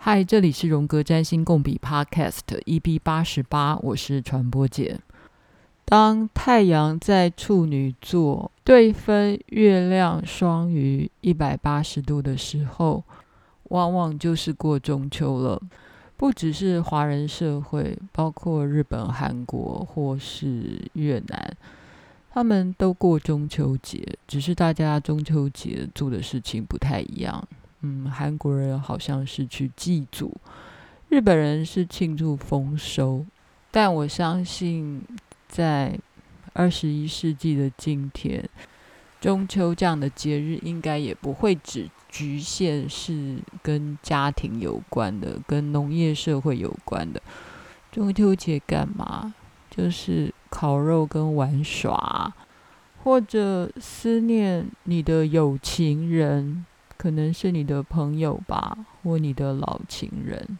嗨，这里是荣格占星共笔 Podcast EP 八十八，我是传播姐。当太阳在处女座对分月亮双鱼一百八十度的时候，往往就是过中秋了。不只是华人社会，包括日本、韩国或是越南，他们都过中秋节，只是大家中秋节做的事情不太一样。嗯，韩国人好像是去祭祖，日本人是庆祝丰收。但我相信，在二十一世纪的今天，中秋这样的节日应该也不会只局限是跟家庭有关的、跟农业社会有关的。中秋节干嘛？就是烤肉跟玩耍，或者思念你的有情人。可能是你的朋友吧，或你的老情人。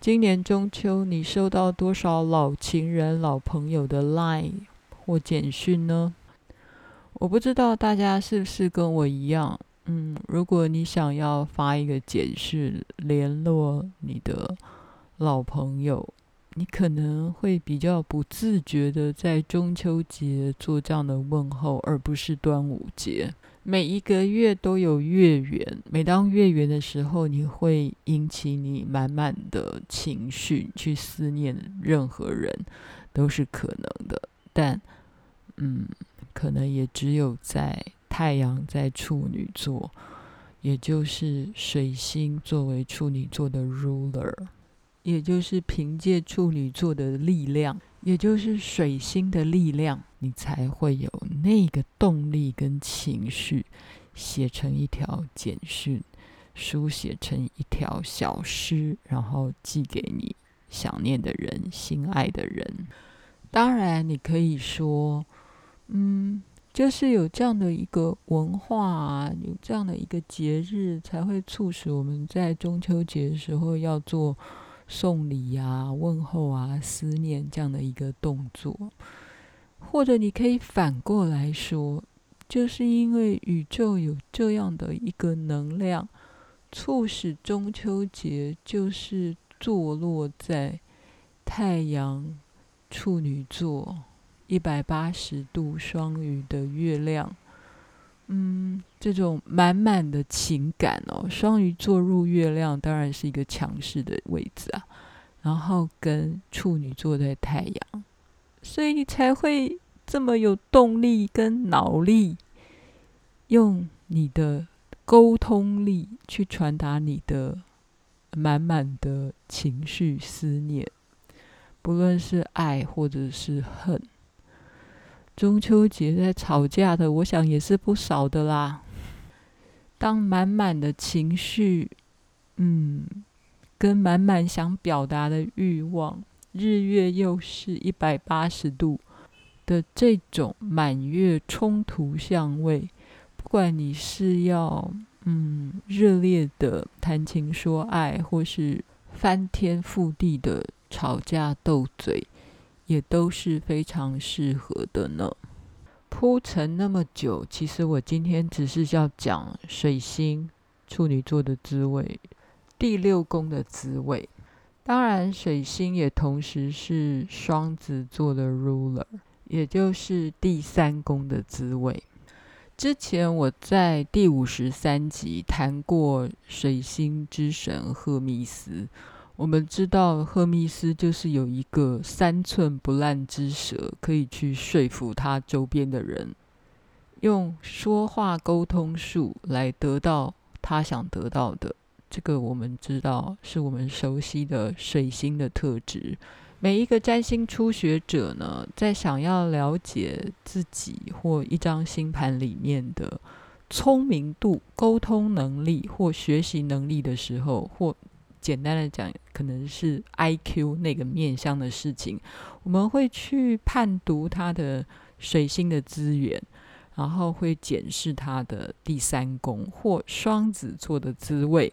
今年中秋，你收到多少老情人、老朋友的 Line 或简讯呢？我不知道大家是不是跟我一样，嗯，如果你想要发一个简讯联络你的老朋友，你可能会比较不自觉的在中秋节做这样的问候，而不是端午节。每一个月都有月圆，每当月圆的时候，你会引起你满满的情绪去思念任何人，都是可能的。但，嗯，可能也只有在太阳在处女座，也就是水星作为处女座的 ruler，也就是凭借处女座的力量。也就是水星的力量，你才会有那个动力跟情绪，写成一条简讯，书写成一条小诗，然后寄给你想念的人、心爱的人。当然，你可以说，嗯，就是有这样的一个文化啊，有这样的一个节日，才会促使我们在中秋节的时候要做。送礼啊，问候啊，思念这样的一个动作，或者你可以反过来说，就是因为宇宙有这样的一个能量，促使中秋节就是坐落在太阳处女座一百八十度双鱼的月亮。嗯，这种满满的情感哦，双鱼座入月亮当然是一个强势的位置啊，然后跟处女座在太阳，所以你才会这么有动力跟脑力，用你的沟通力去传达你的满满的情绪思念，不论是爱或者是恨。中秋节在吵架的，我想也是不少的啦。当满满的情绪，嗯，跟满满想表达的欲望，日月又是一百八十度的这种满月冲突相位，不管你是要嗯热烈的谈情说爱，或是翻天覆地的吵架斗嘴。也都是非常适合的呢。铺陈那么久，其实我今天只是要讲水星处女座的滋味，第六宫的滋味。当然，水星也同时是双子座的 ruler，也就是第三宫的滋味。之前我在第五十三集谈过水星之神赫密斯。我们知道赫密斯就是有一个三寸不烂之舌，可以去说服他周边的人，用说话沟通术来得到他想得到的。这个我们知道是我们熟悉的水星的特质。每一个占星初学者呢，在想要了解自己或一张星盘里面的聪明度、沟通能力或学习能力的时候，或简单的讲，可能是 IQ 那个面向的事情，我们会去判读他的水星的资源，然后会检视他的第三宫或双子座的滋味，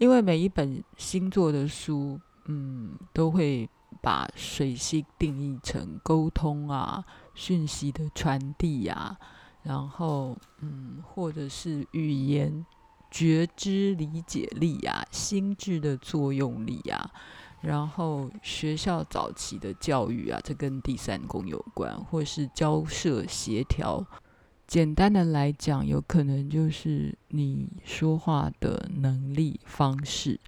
因为每一本星座的书，嗯，都会把水星定义成沟通啊、讯息的传递呀，然后嗯，或者是语言。觉知理解力啊，心智的作用力啊，然后学校早期的教育啊，这跟第三宫有关，或是交涉协调。简单的来讲，有可能就是你说话的能力方式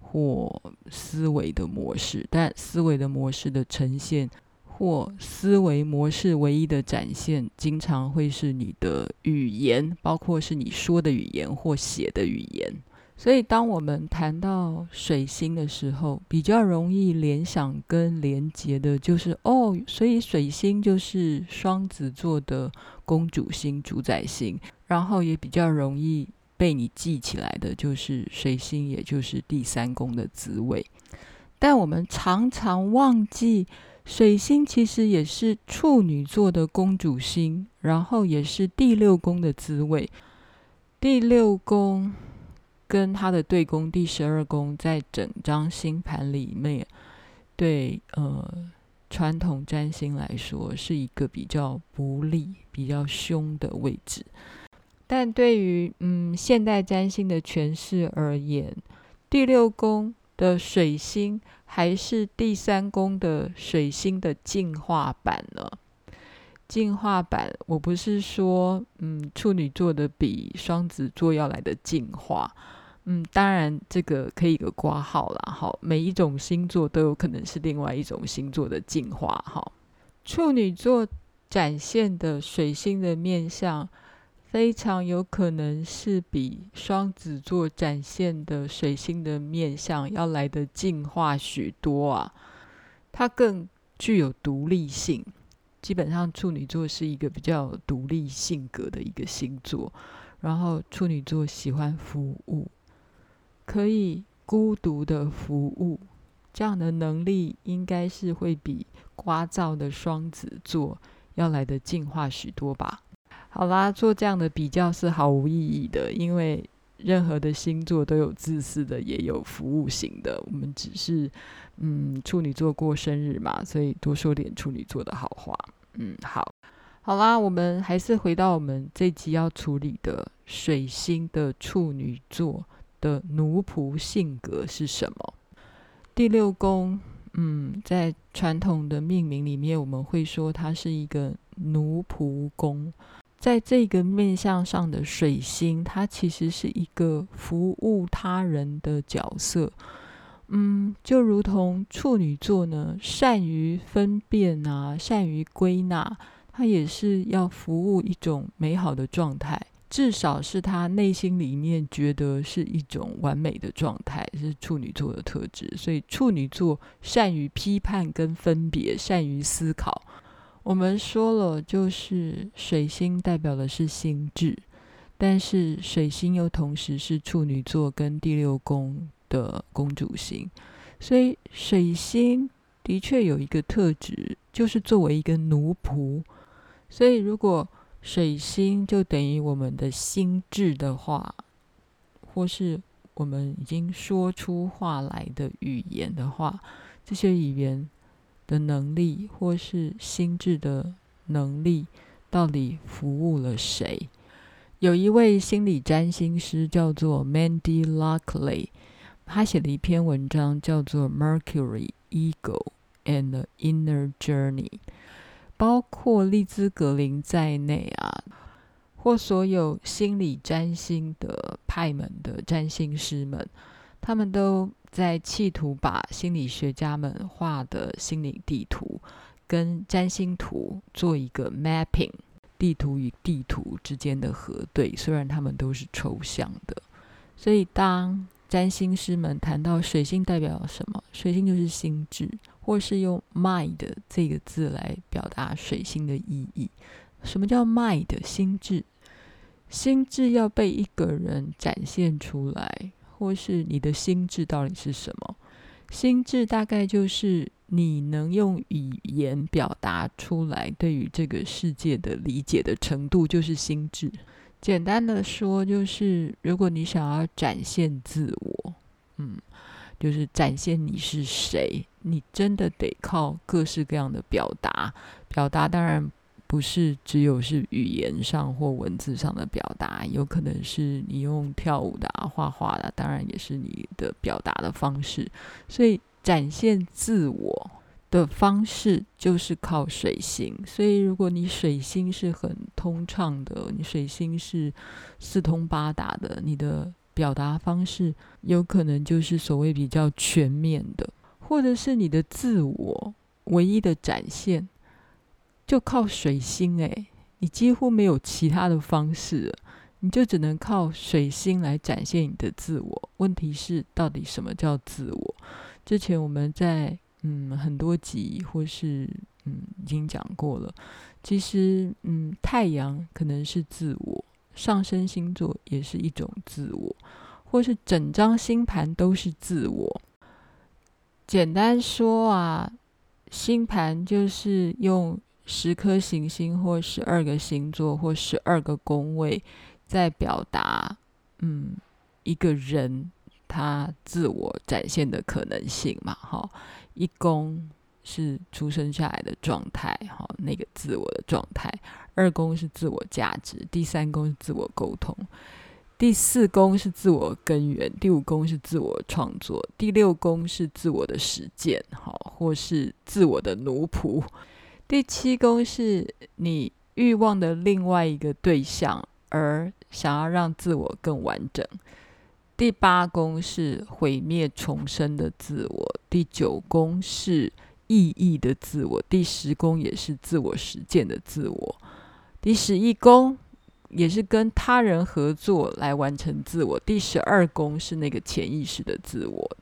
或思维的模式，但思维的模式的呈现或思维模式唯一的展现，经常会是你的语言，包括是你说的语言或写的语言。所以，当我们谈到水星的时候，比较容易联想跟连接的就是哦，所以水星就是双子座的公主星、主宰星，然后也比较容易被你记起来的就是水星，也就是第三宫的滋味。但我们常常忘记，水星其实也是处女座的公主星，然后也是第六宫的滋味。第六宫。跟他的对宫第十二宫，在整张星盘里面，对呃传统占星来说，是一个比较不利、比较凶的位置。但对于嗯现代占星的诠释而言，第六宫的水星还是第三宫的水星的进化版呢？进化版，我不是说嗯处女座的比双子座要来的进化。嗯，当然这个可以一个挂号啦，好，每一种星座都有可能是另外一种星座的进化，哈。处女座展现的水星的面相，非常有可能是比双子座展现的水星的面相要来得进化许多啊，它更具有独立性。基本上处女座是一个比较独立性格的一个星座，然后处女座喜欢服务。可以孤独的服务，这样的能力应该是会比聒噪的双子座要来得进化许多吧。好啦，做这样的比较是毫无意义的，因为任何的星座都有自私的，也有服务型的。我们只是，嗯，处女座过生日嘛，所以多说点处女座的好话。嗯，好，好啦，我们还是回到我们这集要处理的水星的处女座。的奴仆性格是什么？第六宫，嗯，在传统的命名里面，我们会说它是一个奴仆宫。在这个面相上的水星，它其实是一个服务他人的角色。嗯，就如同处女座呢，善于分辨啊，善于归纳，它也是要服务一种美好的状态。至少是他内心里面觉得是一种完美的状态，是处女座的特质。所以处女座善于批判跟分别，善于思考。我们说了，就是水星代表的是心智，但是水星又同时是处女座跟第六宫的公主星，所以水星的确有一个特质，就是作为一个奴仆。所以如果水星就等于我们的心智的话，或是我们已经说出话来的语言的话，这些语言的能力或是心智的能力，到底服务了谁？有一位心理占星师叫做 Mandy Lockley，他写了一篇文章叫做《Mercury, Ego and the Inner Journey》。包括利兹·格林在内啊，或所有心理占星的派门的占星师们，他们都在企图把心理学家们画的心理地图跟占星图做一个 mapping，地图与地图之间的核对，虽然他们都是抽象的。所以，当占星师们谈到水星代表什么，水星就是心智。或是用 mind 这个字来表达水星的意义。什么叫 mind 心智？心智要被一个人展现出来，或是你的心智到底是什么？心智大概就是你能用语言表达出来对于这个世界的理解的程度，就是心智。简单的说，就是如果你想要展现自我，嗯。就是展现你是谁，你真的得靠各式各样的表达。表达当然不是只有是语言上或文字上的表达，有可能是你用跳舞的啊、画画的，当然也是你的表达的方式。所以展现自我的方式就是靠水星。所以如果你水星是很通畅的，你水星是四通八达的，你的表达方式有可能就是所谓比较全面的，或者是你的自我唯一的展现。就靠水星诶，你几乎没有其他的方式，你就只能靠水星来展现你的自我。问题是，到底什么叫自我？之前我们在嗯很多集或是嗯已经讲过了。其实嗯太阳可能是自我，上升星座也是一种自我，或是整张星盘都是自我。简单说啊，星盘就是用。十颗行星，或十二个星座，或十二个宫位，在表达，嗯，一个人他自我展现的可能性嘛，哈。一宫是出生下来的状态，哈，那个自我的状态；二宫是自我价值；第三宫是自我沟通；第四宫是自我根源；第五宫是自我创作；第六宫是自我的实践，哈，或是自我的奴仆。第七宫是你欲望的另外一个对象，而想要让自我更完整。第八宫是毁灭重生的自我。第九宫是意义的自我。第十宫也是自我实践的自我。第十一宫也是跟他人合作来完成自我。第十二宫是那个潜意识的自我。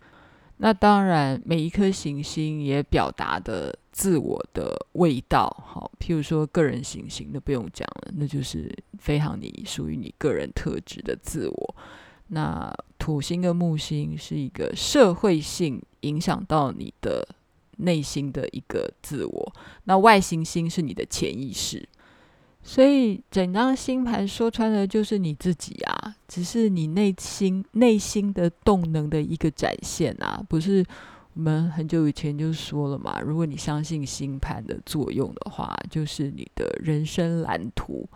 那当然，每一颗行星也表达的自我的味道，好，譬如说个人行星，那不用讲了，那就是非常你属于你个人特质的自我。那土星跟木星是一个社会性影响到你的内心的一个自我，那外行星是你的潜意识。所以整张星盘说穿了就是你自己啊，只是你内心内心的动能的一个展现啊，不是我们很久以前就说了嘛，如果你相信星盘的作用的话，就是你的人生蓝图。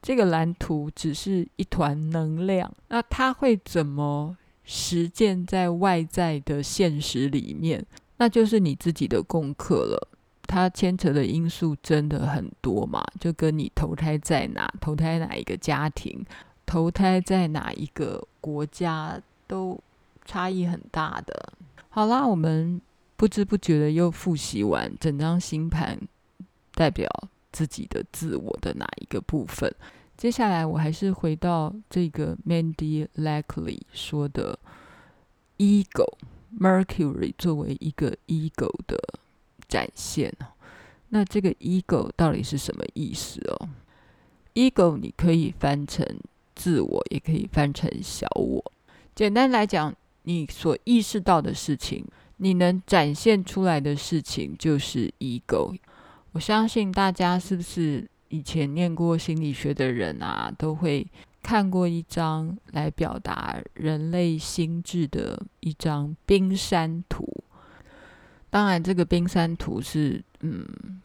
这个蓝图只是一团能量，那它会怎么实践在外在的现实里面，那就是你自己的功课了。它牵扯的因素真的很多嘛，就跟你投胎在哪、投胎哪一个家庭、投胎在哪一个国家都差异很大的。好啦，我们不知不觉的又复习完整张星盘代表自己的自我的哪一个部分。接下来我还是回到这个 Mandy Lakely 说的 Ego，Mercury 作为一个 Ego 的。展现哦，那这个 ego 到底是什么意思哦？ego 你可以翻成自我，也可以翻成小我。简单来讲，你所意识到的事情，你能展现出来的事情，就是 ego。我相信大家是不是以前念过心理学的人啊，都会看过一张来表达人类心智的一张冰山图。当然，这个冰山图是嗯，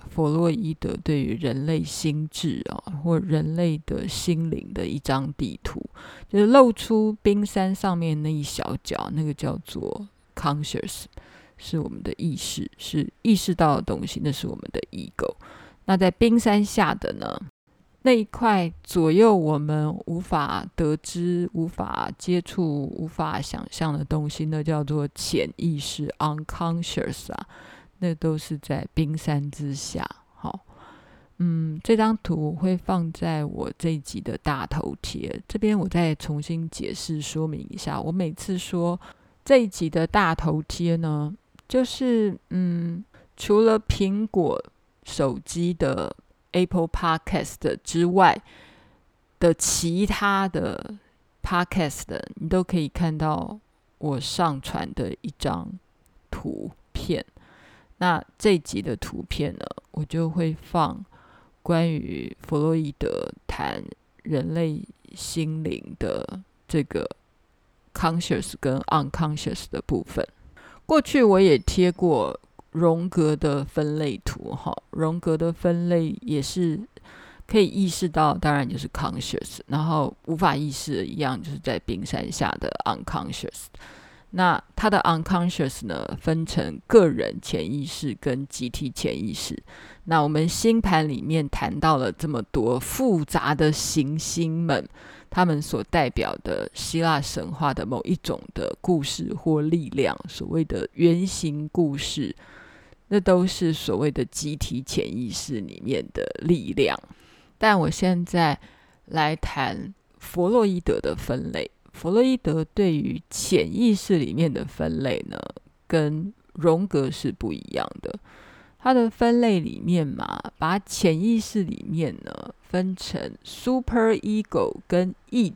弗洛伊德对于人类心智啊，或人类的心灵的一张地图，就是露出冰山上面那一小角，那个叫做 conscious，是我们的意识，是意识到的东西，那是我们的 ego。那在冰山下的呢？那一块左右我们无法得知、无法接触、无法想象的东西，那叫做潜意识 （unconscious） 啊，那都是在冰山之下。好，嗯，这张图会放在我这一集的大头贴。这边我再重新解释说明一下。我每次说这一集的大头贴呢，就是嗯，除了苹果手机的。Apple Podcast 之外的其他的 Podcast，你都可以看到我上传的一张图片。那这集的图片呢，我就会放关于弗洛伊德谈人类心灵的这个 conscious 跟 unconscious 的部分。过去我也贴过荣格的分类图，哈，荣格的分类也是可以意识到，当然就是 conscious，然后无法意识的一样，就是在冰山下的 unconscious。那它的 unconscious 呢，分成个人潜意识跟集体潜意识。那我们星盘里面谈到了这么多复杂的行星们，他们所代表的希腊神话的某一种的故事或力量，所谓的原型故事，那都是所谓的集体潜意识里面的力量。但我现在来谈弗洛伊德的分类。弗洛伊德对于潜意识里面的分类呢，跟荣格是不一样的。他的分类里面嘛，把潜意识里面呢分成 super ego 跟 id。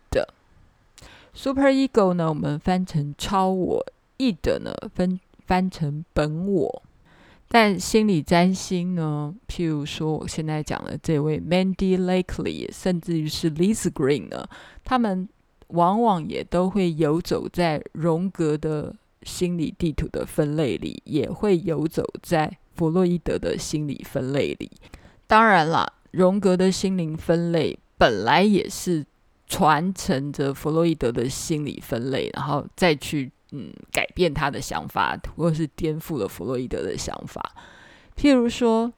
super ego 呢，我们翻成超我；id 呢，分翻成本我。但心理占星呢，譬如说我现在讲的这位 Mandy Lakely，甚至于是 Lisa Green 呢，他们。往往也都会游走在荣格的心理地图的分类里，也会游走在弗洛伊德的心理分类里。当然啦，荣格的心灵分类本来也是传承着弗洛伊德的心理分类，然后再去嗯改变他的想法，或是颠覆了弗洛伊德的想法。譬如说，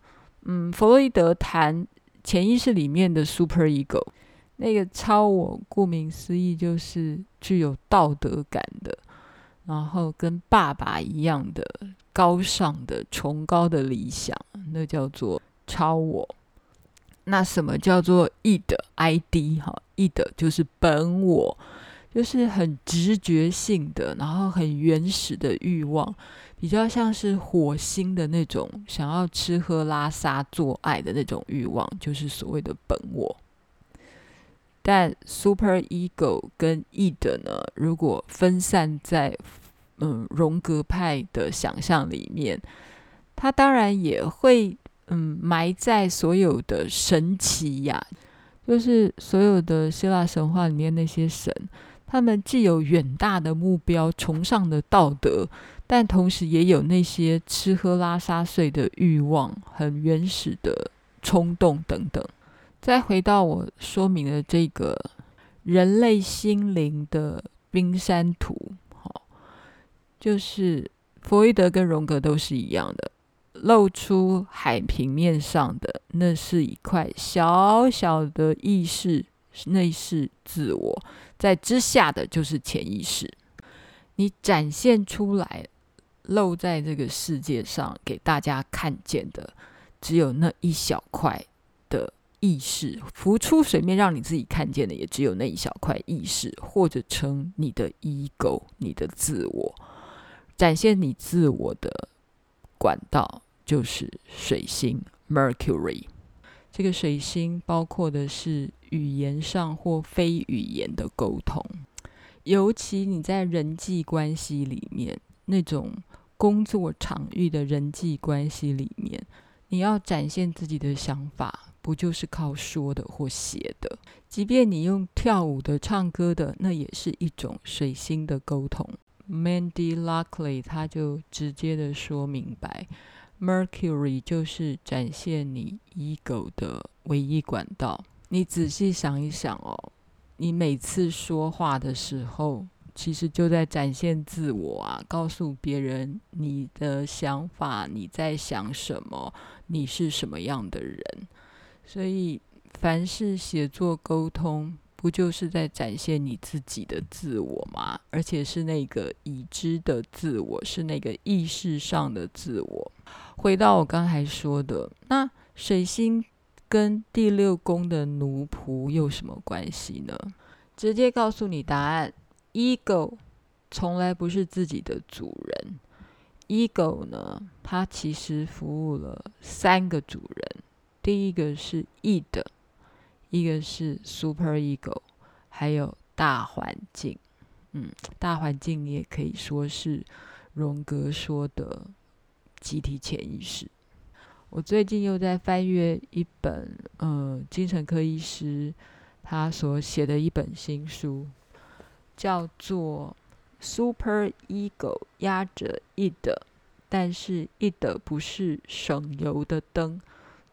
嗯，弗洛伊德谈潜意识里面的 super ego。那个超我，顾名思义就是具有道德感的，然后跟爸爸一样的高尚的、崇高的理想，那叫做超我。那什么叫做 id？id 哈，id 就是本我，就是很直觉性的，然后很原始的欲望，比较像是火星的那种想要吃喝拉撒做爱的那种欲望，就是所谓的本我。但 super ego 跟 id 呢，如果分散在嗯荣格派的想象里面，它当然也会嗯埋在所有的神奇呀，就是所有的希腊神话里面那些神，他们既有远大的目标、崇尚的道德，但同时也有那些吃喝拉撒睡的欲望、很原始的冲动等等。再回到我说明的这个人类心灵的冰山图，好，就是弗洛伊德跟荣格都是一样的，露出海平面上的那是一块小小的意识，内是自我，在之下的就是潜意识。你展现出来，露在这个世界上给大家看见的，只有那一小块的。意识浮出水面，让你自己看见的也只有那一小块意识，或者称你的 ego，你的自我，展现你自我的管道就是水星 Mercury。这个水星包括的是语言上或非语言的沟通，尤其你在人际关系里面，那种工作场域的人际关系里面，你要展现自己的想法。不就是靠说的或写的？即便你用跳舞的、唱歌的，那也是一种水星的沟通。Mandy Lakely 他就直接的说明白，Mercury 就是展现你 ego 的唯一管道。你仔细想一想哦，你每次说话的时候，其实就在展现自我啊，告诉别人你的想法，你在想什么，你是什么样的人。所以，凡是写作沟通，不就是在展现你自己的自我吗？而且是那个已知的自我，是那个意识上的自我。回到我刚才说的，那水星跟第六宫的奴仆有什么关系呢？直接告诉你答案：Ego 从来不是自己的主人。Ego 呢，它其实服务了三个主人。第一个是 id，一个是 super ego，还有大环境。嗯，大环境也可以说是荣格说的集体潜意识。我最近又在翻阅一本呃精神科医师他所写的一本新书，叫做《Super Ego 压着 id 但是 id 不是省油的灯。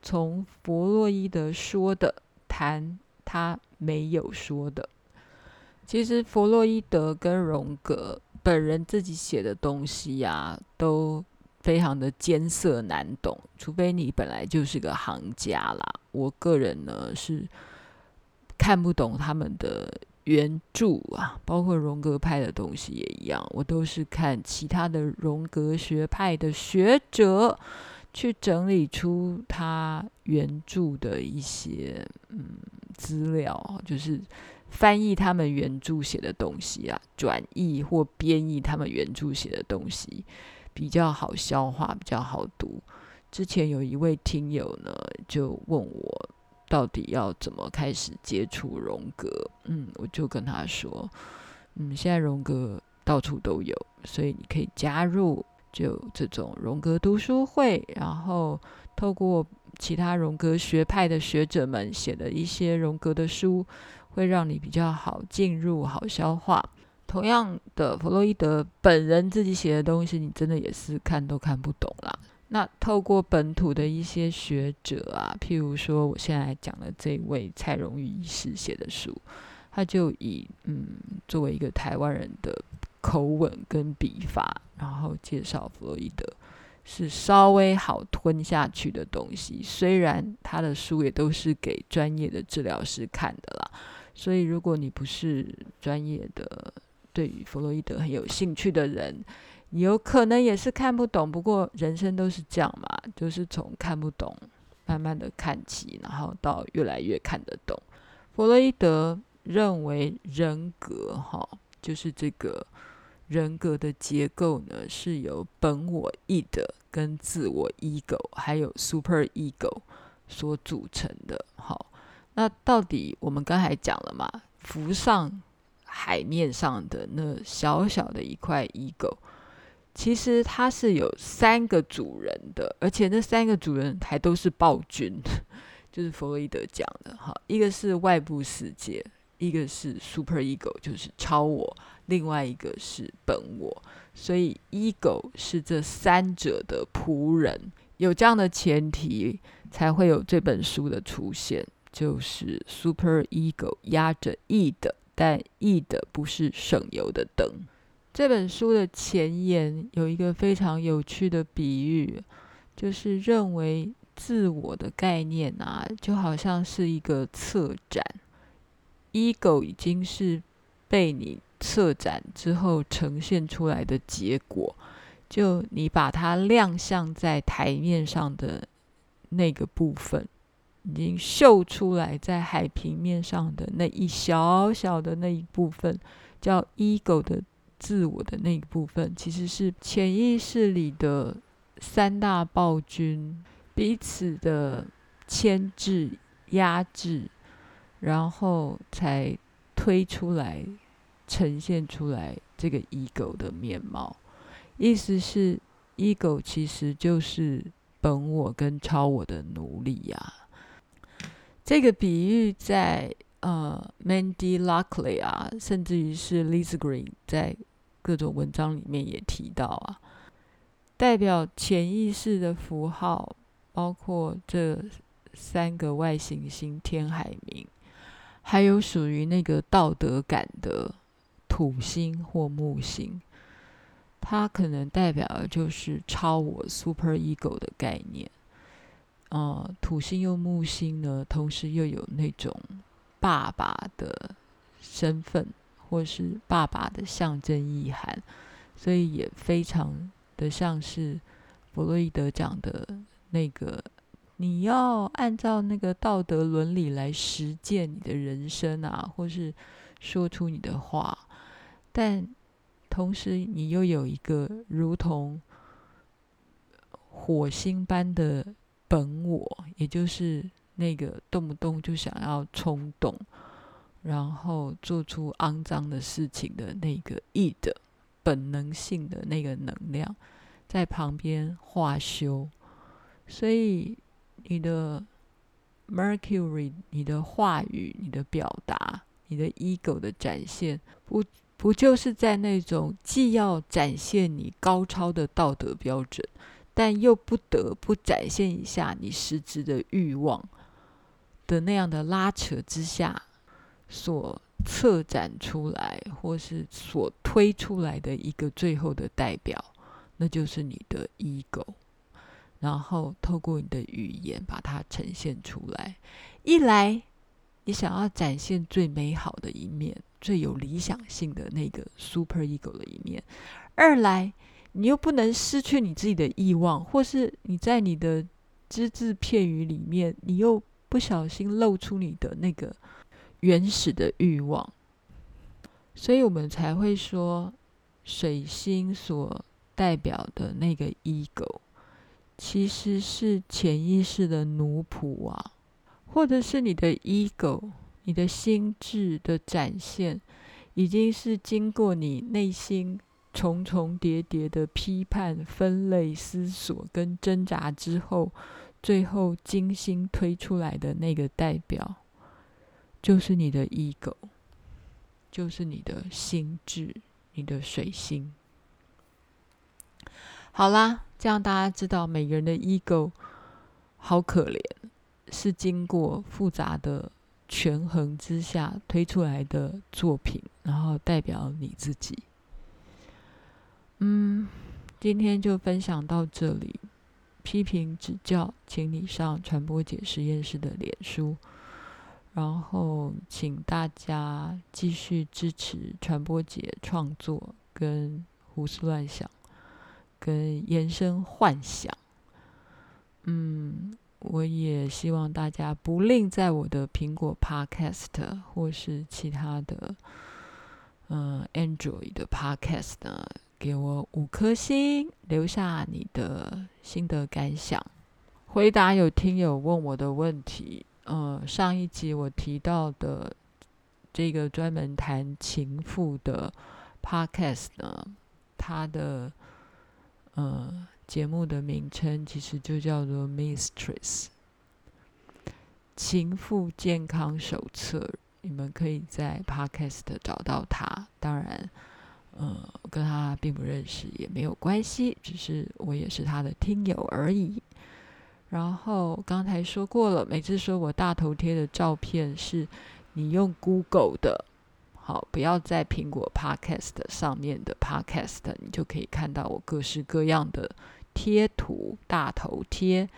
从弗洛伊德说的谈他没有说的。其实弗洛伊德跟荣格本人自己写的东西呀、都非常的艰涩难懂，除非你本来就是个行家啦。我个人呢是看不懂他们的原著啊，包括荣格派的东西也一样，我都是看其他的荣格学派的学者去整理出他原著的一些嗯资料，就是。翻译他们原著写的东西啊，转译或编译他们原著写的东西，比较好消化，比较好读。之前有一位听友呢，就问我到底要怎么开始接触荣格，嗯，我就跟他说，嗯，现在荣格到处都有，所以你可以加入就这种荣格读书会，然后透过其他荣格学派的学者们写的一些荣格的书。会让你比较好进入、好消化。同样的，弗洛伊德本人自己写的东西，你真的也是看都看不懂啦。那透过本土的一些学者啊，譬如说我现在讲的这位蔡荣玉医师写的书，他就以嗯作为一个台湾人的口吻跟笔法，然后介绍弗洛伊德。是稍微好吞下去的东西，虽然他的书也都是给专业的治疗师看的啦，所以如果你不是专业的，对于弗洛伊德很有兴趣的人，有可能也是看不懂。不过人生都是这样嘛，就是从看不懂慢慢的看起，然后到越来越看得懂。弗洛伊德认为人格哈，就是这个。人格的结构呢，是由本我 id 跟自我 ego，还有 super ego 所组成的。好，那到底我们刚才讲了嘛，浮上海面上的那小小的一块 ego，其实它是有三个主人的，而且那三个主人还都是暴君，就是弗洛伊德讲的。哈，一个是外部世界，一个是 super ego，就是超我。另外一个是本我，所以 ego 是这三者的仆人。有这样的前提，才会有这本书的出现，就是 super ego 压着 e 的但 id 不是省油的灯。这本书的前言有一个非常有趣的比喻，就是认为自我的概念啊，就好像是一个策展，ego 已经是被你。策展之后呈现出来的结果，就你把它亮相在台面上的那个部分，已经秀出来在海平面上的那一小小的那一部分，叫 ego 的自我的那一部分，其实是潜意识里的三大暴君彼此的牵制、压制，然后才推出来。呈现出来这个 ego 的面貌，意思是 ego 其实就是本我跟超我的奴隶呀、这个比喻在呃 Mandy Lockley 啊，甚至于是 Lisa Green 在各种文章里面也提到啊，代表潜意识的符号，包括这三个外行星天海冥，还有属于那个道德感的。土星或木星，它可能代表的就是超我 super ego 的概念。呃，土星又木星呢，同时又有那种爸爸的身份，或是爸爸的象征意涵，所以也非常的像是弗洛伊德讲的那个，你要按照那个道德伦理来实践你的人生啊，或是说出你的话。但同时，你又有一个如同火星般的本我，也就是那个动不动就想要冲动，然后做出肮脏的事情的那个 E 的本能性的那个能量，在旁边化修。所以，你的 Mercury，你的话语，你的表达，你的 ego 的展现，不。不就是在那种既要展现你高超的道德标准，但又不得不展现一下你实质的欲望的那样的拉扯之下，所策展出来或是所推出来的一个最后的代表，那就是你的 ego，然后透过你的语言把它呈现出来。一来，你想要展现最美好的一面。最有理想性的那个 super ego 的一面。二来，你又不能失去你自己的欲望，或是你在你的只字片语里面，你又不小心露出你的那个原始的欲望。所以我们才会说，水星所代表的那个 ego，其实是潜意识的奴仆啊，或者是你的 ego。你的心智的展现，已经是经过你内心重重叠叠的批判、分类、思索跟挣扎之后，最后精心推出来的那个代表，就是你的 ego，就是你的心智，你的水星。好啦，这样大家知道每个人的 ego 好可怜，是经过复杂的。权衡之下推出来的作品，然后代表你自己。嗯，今天就分享到这里。批评指教，请你上传播姐实验室的脸书，然后请大家继续支持传播姐创作，跟胡思乱想，跟延伸幻想。嗯。我也希望大家不吝在我的苹果 Podcast 或是其他的，嗯，Android 的 Podcast 呢，给我五颗星，留下你的心得感想，回答有听友问我的问题。嗯，上一集我提到的这个专门谈情妇的 Podcast 呢，它的，呃。节目的名称其实就叫做《Mistress 情妇健康手册》，你们可以在 Podcast 找到它。当然，呃，跟他并不认识也没有关系，只是我也是他的听友而已。然后刚才说过了，每次说我大头贴的照片是你用 Google 的。好，不要在苹果 Podcast 上面的 Podcast，你就可以看到我各式各样的贴图大头贴。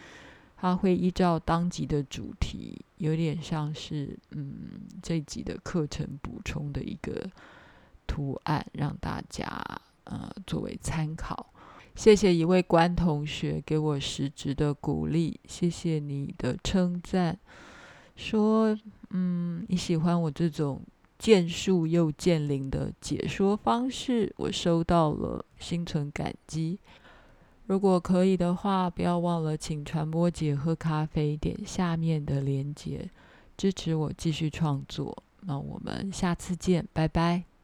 它会依照当集的主题，有点像是嗯这集的课程补充的一个图案，让大家呃作为参考。谢谢一位关同学给我实质的鼓励，谢谢你的称赞，说嗯你喜欢我这种。见树又见林的解说方式，我收到了，心存感激。如果可以的话，不要忘了请传播姐喝咖啡，点下面的链接，支持我继续创作。那我们下次见，拜拜。